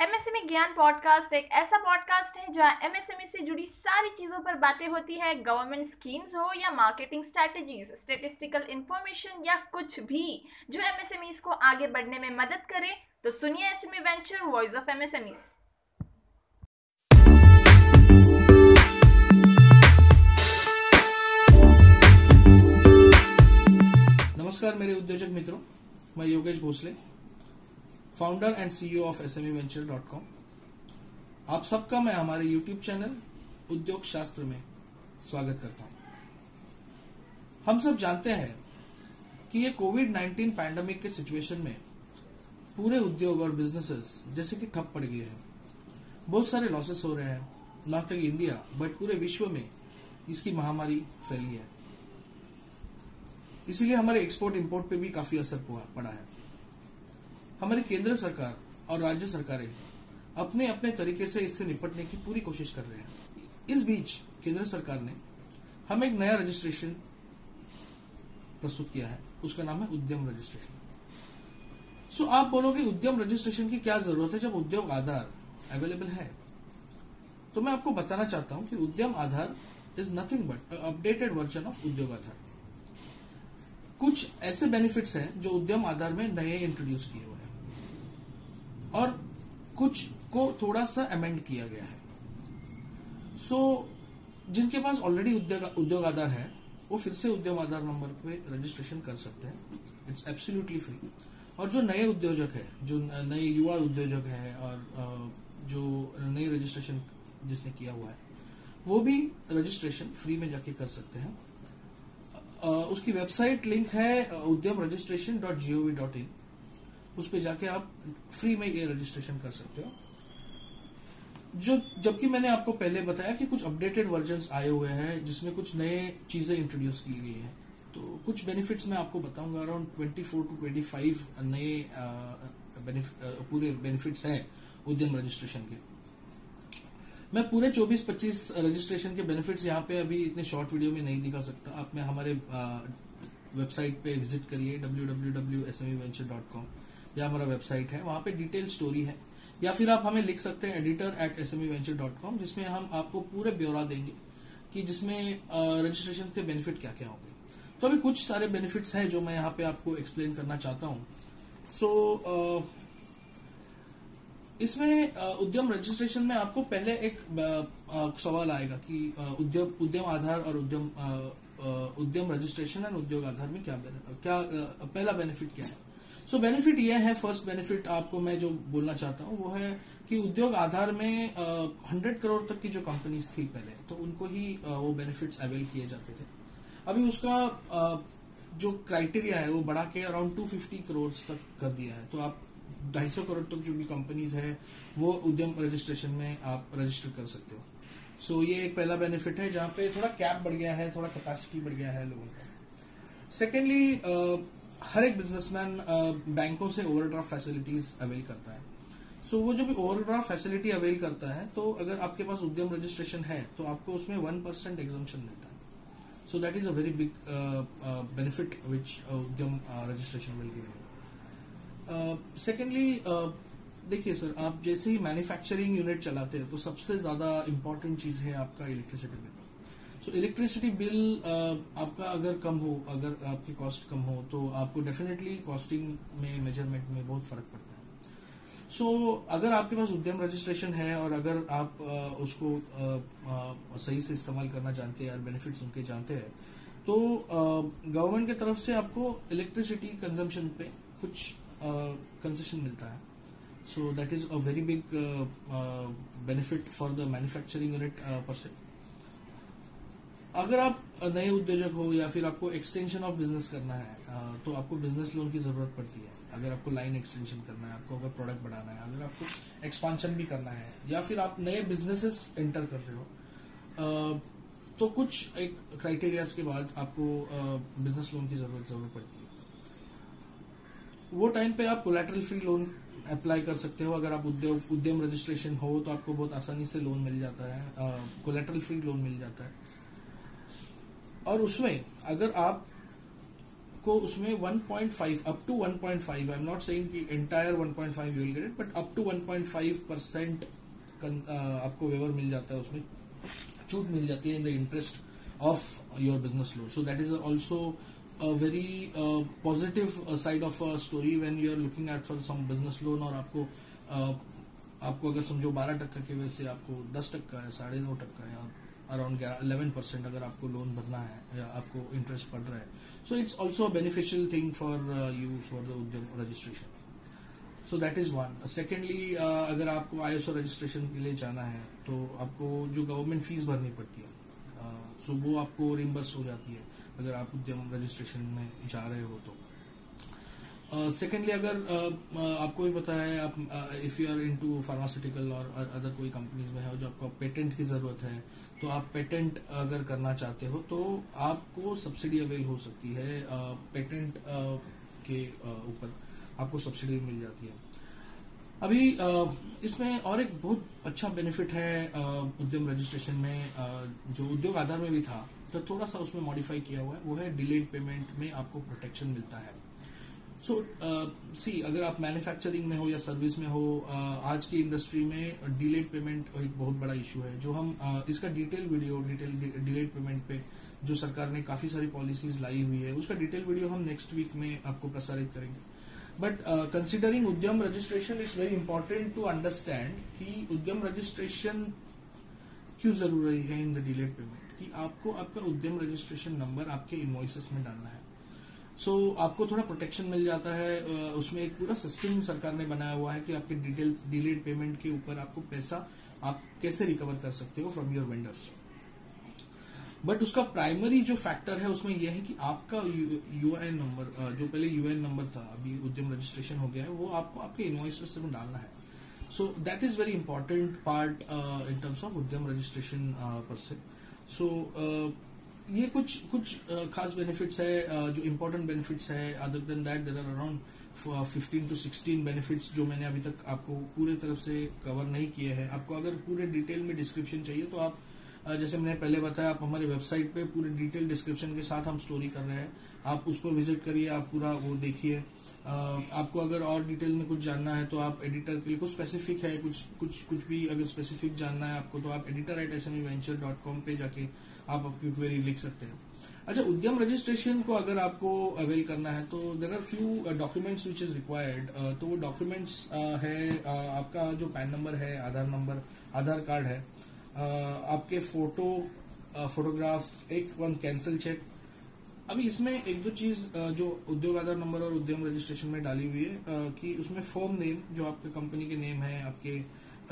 MSME ज्ञान podcast एक ऐसा पॉडकास्ट है जहाँ एमएसएमई से जुड़ी सारी चीज़ों पर बातें होती है गवर्नमेंट स्कीम्स हो या मार्केटिंग स्ट्रेटजीज स्टेटिस्टिकल इंफॉर्मेशन या कुछ भी जो एमएसएमई को आगे बढ़ने में मदद करे। तो सुनिए SME venture voice of MSME नमस्कार मेरे उद्योजक मित्रों, मैं Yogesh Bhosle. Founder and CEO of S M आप सबका मैं हमारे यूट्यूब चैनल उद्योग शास्त्र में स्वागत करता हूँ। हम सब जानते हैं कि ये कोविड 19 पैंडमिक के सिचुएशन में पूरे उद्योग और बिजनेसेस जैसे कि ठप पड़ गए हैं। बहुत सारे लॉसेस हो रहे हैं, न तक इंडिया बट पूरे विश्व में इसकी महामारी फैली है। इसीलिए हमारे एक्सपोर्ट इंपोर्ट पे भी काफ़ी असर पड़ा है। हमारी केंद्र सरकार और राज्य सरकारें अपने अपने तरीके से इससे निपटने की पूरी कोशिश कर रहे हैं। इस बीच केंद्र सरकार ने हम एक नया रजिस्ट्रेशन प्रस्तुत किया है। उसका नाम है उद्यम रजिस्ट्रेशन। सो आप बोलोगे उद्यम रजिस्ट्रेशन की क्या ज़रूरत है? जब उद्योग आधार अवेलेबल है तो मैं आपको बताना चाहता हूँ कि Udyam Aadhaar is nothing but updated version of Udyog Aadhaar. कुछ ऐसे बेनिफिट्स हैं जो उद्यम आधार में नए इंट्रोड्यूस किए हुए और कुछ को थोड़ा सा अमेंड किया गया है। सो so, जिनके पास ऑलरेडी उद्योग उद्योग आधार है वो फिर से उद्योग आधार नंबर पे रजिस्ट्रेशन कर सकते हैं। इट्स एब्सोल्युटली फ्री और जो नए उद्योजक है जो नए युवा उद्योजक है और जो नई रजिस्ट्रेशन जिसने किया हुआ है वो भी रजिस्ट्रेशन फ्री में जाके कर सकते हैं। उसकी वेबसाइट लिंक है Udyam registration dot G O V dot in उस पर जाके आप फ्री में ये रजिस्ट्रेशन कर सकते हो। जो, जबकि मैंने आपको पहले बताया कि कुछ अपडेटेड वर्जन आए हुए हैं, जिसमें कुछ नए चीज़ें इंट्रोड्यूस की गई हैं। तो कुछ बेनिफिट्स मैं आपको बताऊँगा अराउंड 24 टू 25 नए पूरे बेनिफिट्स हैं उद्यम रजिस्ट्रेशन के। मैं पूरे 24-25 रजिस्ट्रेशन के बेनिफिट्स यहाँ पे अभी इतने शॉर्ट वीडियो में नहीं दिखा सकता। आप मैं हमारे वेबसाइट पे विज़िट करिए www.smeventure.com या हमारा वेबसाइट है वहाँ पे डिटेल स्टोरी है। या फिर आप हमें लिख सकते हैं एडिटर एट एस जिसमें हम आपको पूरे ब्यौरा देंगे कि जिसमें रजिस्ट्रेशन के बेनिफिट क्या क्या होंगे। तो अभी कुछ सारे बेनिफिट्स हैं जो मैं यहाँ पे आपको एक्सप्लेन करना चाहता हूँ। सो so, इसमें उद्यम रजिस्ट्रेशन में आपको पहले एक सवाल आएगा कि उद्यम उद्यम आधार और उद्यम उद्यम रजिस्ट्रेशन एंड उद्योग आधार में क्या क्या पहला बेनिफिट क्या है? सो बेनिफिट यह है फ़र्स्ट बेनिफिट आपको मैं जो बोलना चाहता हूँ वो है कि उद्योग आधार में हंड्रेड करोड़ तक की जो कंपनीज़ थी पहले तो उनको ही आ, वो बेनिफिट्स अवेल किए जाते थे। अभी उसका आ, जो क्राइटेरिया है वो बढ़ा के अराउंड 250 करोड़ तक कर दिया है। तो आप ढाई सौ करोड़ तक जो भी कंपनीज़ है वो उद्यम रजिस्ट्रेशन में आप रजिस्टर कर सकते हो। सो so, ये एक पहला बेनिफिट है जहाँ पे थोड़ा कैप बढ़ गया है थोड़ा कैपेसिटी बढ़ गया है लोगों का। सेकेंडली हर एक बिजनेसमैन बैंकों से ओवरड्राफ्ट फैसिलिटीज़ अवेल करता है। सो so, वो जो भी ओवरड्राफ्ट फैसिलिटी अवेल करता है तो अगर आपके पास उद्यम रजिस्ट्रेशन है तो आपको उसमें वन परसेंट एग्जामेशन मिलता है। So that is a very big benefit which Udyam registration will give secondly uh, uh, देखिए सर आप जैसे ही मैन्युफैक्चरिंग यूनिट चलाते हैं तो सबसे ज़्यादा इंपॉर्टेंट चीज़ है आपका electricity bill so electricity bill आपका अगर कम हो अगर आपकी कॉस्ट कम हो तो आपको डेफिनेटली कॉस्टिंग में मेज़रमेंट में बहुत फ़र्क पड़ता है। सो so, अगर आपके पास उद्यम रजिस्ट्रेशन है और अगर आप आ, uh, उसको आ, सही से इस्तेमाल करना जानते हैं और बेनिफिट्स उनके जानते हैं तो गवर्नमेंट की तरफ़ से आपको इलेक्ट्रिसिटी कंजम्पशन पे कुछ कंसेशन मिलता है। So that is a very big benefit for the manufacturing unit per se अगर आप नए उद्योजक हो या फिर आपको एक्सटेंशन ऑफ़ बिज़नेस करना है तो आपको बिज़नेस लोन की ज़रूरत पड़ती है। अगर आपको लाइन एक्सटेंशन करना है, आपको अगर प्रोडक्ट बढ़ाना है, अगर आपको एक्सपांशन भी करना है, या फिर आप नए बिजनेसेस एंटर कर रहे हो तो कुछ एक क्राइटेरियाज के बाद आपको बिज़नेस लोन की ज़रूरत ज़रूर पड़ती है। वो टाइम पे आप कोलेट्रल फ्री लोन अप्लाई कर सकते हो। अगर आप उद्योग, उद्यम रजिस्ट्रेशन हो तो आपको बहुत आसानी से लोन मिल जाता है कोलेट्रल फ्री लोन मिल जाता है। और उसमें अगर आप आपको उसमें 1.5 up to 1.5 I am not saying कि entire 1.5 you will get but up to 1.5 percent आपको वेवर मिल जाता है उसमें। छूट मिल जाती है in the interest of your business loan so that is also a very uh, positive uh, side of a story when you are looking at for some और आपको uh, आपको अगर समझो 12 टक्का के वजह से आपको 10 टक्का है साढ़े नौ टक्का है अराउंड इलेवन परसेंट अगर आपको लोन भरना है या आपको इंटरेस्ट पड़ रहा है। So it's also beneficial thing for you for the Udyam registration so that is one secondly अगर आपको आई एस ओ रजिस्ट्रेशन के लिए जाना है तो आपको जो गवर्नमेंट फ़ीस भरनी पड़ती है सो uh, so वो आपको रिम्बर्स हो जाती है। अगर आप उद्यम रजिस्ट्रेशन में जा रहे हो तो। सेकेंडली uh, अगर uh, uh, आपको भी पता है आप if you are into pharmaceutical और अदर कोई कंपनीज़ में है जो आपको पेटेंट की ज़रूरत है तो आप पेटेंट अगर करना चाहते हो तो आपको सब्सिडी अवेल हो सकती है पेटेंट के ऊपर आपको सब्सिडी मिल जाती है। अभी इसमें और एक बहुत अच्छा बेनिफिट है उद्यम रजिस्ट्रेशन में जो उद्योग आधार में भी था तो थोड़ा सा उसमें मॉडिफाई किया हुआ है वो है डिलेड पेमेंट में आपको प्रोटेक्शन मिलता है। सो सी uh, अगर आप मैन्युफैक्चरिंग में हो या सर्विस में हो uh, आज की इंडस्ट्री में डिलेड पेमेंट एक बहुत बड़ा इशू है। जो हम uh, इसका detail video detail delayed payment पे जो सरकार ने काफ़ी सारी पॉलिसीज़ लाई हुई है उसका डिटेल वीडियो हम नेक्स्ट वीक में आपको प्रसारित करेंगे। But considering Udyam registration is very important to understand कि उद्यम रजिस्ट्रेशन क्यों ज़रूरी है इन द डिलेड पेमेंट कि आपको आपका उद्यम रजिस्ट्रेशन नंबर आपके इन्वॉइसेस में डालना है। सो so, आपको थोड़ा प्रोटेक्शन मिल जाता है उसमें एक पूरा सिस्टम सरकार ने बनाया हुआ है कि आपके डिटेल डिलेड पेमेंट के ऊपर आपको पैसा आप कैसे रिकवर कर सकते हो फ्रॉम योर वेंडर्स बट उसका प्राइमरी जो फैक्टर है उसमें यह है कि आपका यूएन नंबर जो पहले यूएन नंबर था अभी उद्यम रजिस्ट्रेशन हो गया है वो आपको आपके इन्वॉइस में डालना है। So that is very important part in terms of Udyam registration per se so ये कुछ कुछ खास बेनिफिट्स है जो इम्पोर्टेंट बेनिफिट्स है other than that there are around fifteen to sixteen benefits जो मैंने अभी तक आपको पूरे तरफ़ से कवर नहीं किए हैं। आपको अगर पूरे डिटेल में डिस्क्रिप्शन चाहिए तो आप जैसे मैंने पहले बताया, आप हमारे वेबसाइट पे पूरे डिटेल डिस्क्रिप्शन के साथ हम स्टोरी कर रहे हैं। आप उस पर विज़िट करिए, आप पूरा वो देखिए। आपको अगर और डिटेल में कुछ जानना है तो आप एडिटर के लिए कुछ स्पेसिफिक है, कुछ कुछ कुछ भी अगर स्पेसिफिक जानना है आपको तो आप editor at S venture dot com पे जाके आप आपकी क्वेरी लिख सकते हैं। अच्छा उद्यम रजिस्ट्रेशन को अगर आपको अवेल करना है तो there are few documents which is required तो वो डॉक्यूमेंट्स है आपका जो पैन नंबर है, आधार नंबर आधार कार्ड है आपके फ़ोटो फोटोग्राफ्स एक वन कैंसिल चेक अभी इसमें एक दो चीज़ जो उद्योग आधार नंबर और उद्यम रजिस्ट्रेशन में डाली हुई है कि उसमें फॉर्म नेम जो आपके कंपनी के नेम है, आपके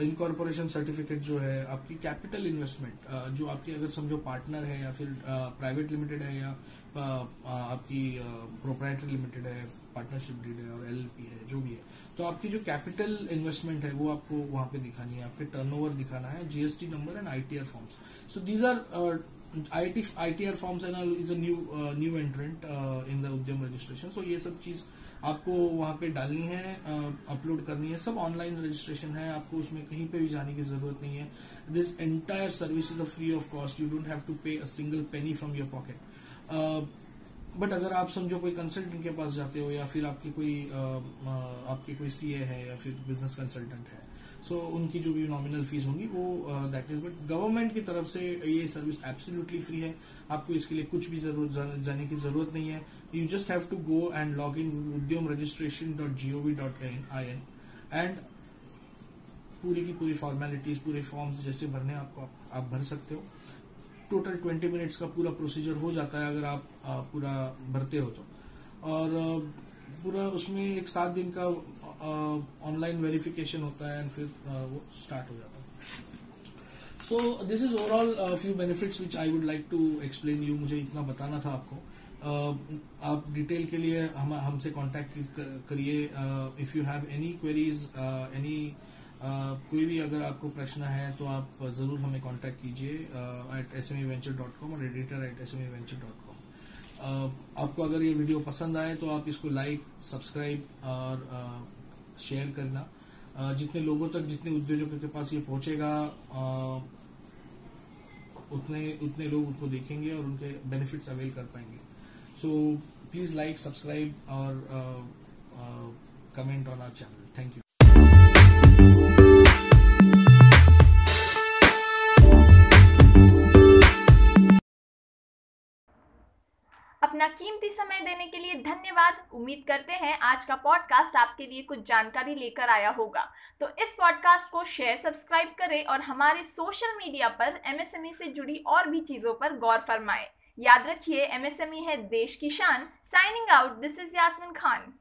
इनकॉर्पोरेशन सर्टिफिकेट जो है, आपकी कैपिटल इन्वेस्टमेंट जो आपकी अगर समझो पार्टनर है या फिर प्राइवेट लिमिटेड है या आपकी प्रोप्राइटर लिमिटेड है पार्टनरशिप डीड है और एल है, जो भी है तो आपकी जो कैपिटल इन्वेस्टमेंट है, वो आपको वहाँ पे दिखानी है, आपके टर्नओवर दिखाना है GST number and ITR forms so these are ITR forms and is a new entrant in the Udyam registration so ये सब चीज़ आपको वहाँ पे डालनी है अपलोड करनी है। सब ऑनलाइन रजिस्ट्रेशन है। आपको उसमें कहीं पे भी जाने की ज़रूरत नहीं है। This entire service is a free of cost you don't have to pay a single penny from your pocket but अगर आप समझो कोई कंसल्टेंट के पास जाते हो या फिर आपकी कोई आपके कोई सीए है या फिर बिज़नेस कंसल्टेंट है सो so, उनकी जो भी नॉमिनल फ़ीस होगी वो दैट इज़ बट गवर्नमेंट की तरफ़ से ये सर्विस एब्सोल्युटली फ्री है। आपको इसके लिए कुछ भी ज़रूरत जाने की ज़रूरत नहीं है। You just have to go and log in Udyam registration dot G O V dot I N and पूरी की पूरी फॉर्मेलिटीज पूरे फॉर्म्स जैसे भरने आपको आप, आप भर सकते हो। टोटल ट्वेंटी मिनट्स का पूरा प्रोसीजर हो जाता है अगर आप पूरा भरते हो तो। और पूरा उसमें एक सात दिन का ऑनलाइन वेरिफिकेशन होता है एंड फिर वो स्टार्ट हो जाता है। So this is overall few benefits which I would like to explain you मुझे इतना बताना था आपको। uh, आप डिटेल के लिए हम हमसे कांटेक्ट करिए। If you have any queries any कोई भी अगर आपको प्रश्न है तो आप ज़रूर हमें कांटेक्ट कीजिए at S M E venture dot com और editor at S M E venture dot com आपको अगर ये वीडियो पसंद आए तो आप इसको लाइक सब्सक्राइब और शेयर करना। जितने लोगों तक, जितने उद्योजकों के पास ये पहुंचेगा उतने उतने लोग उसको देखेंगे और उनके बेनिफिट्स अवेल कर पाएँगे। सो प्लीज़ लाइक सब्सक्राइब और comment on our channel thank you अपना कीमती समय देने के लिए धन्यवाद। उम्मीद करते हैं आज का पॉडकास्ट आपके लिए कुछ जानकारी लेकर आया होगा। तो इस पॉडकास्ट को शेयर सब्सक्राइब करें और हमारे सोशल मीडिया पर एमएसएमई e से जुड़ी और भी चीज़ों पर गौर फरमाएँ। याद रखिए एमएसएमई e है देश की शान। Signing out this is Yasmin Khan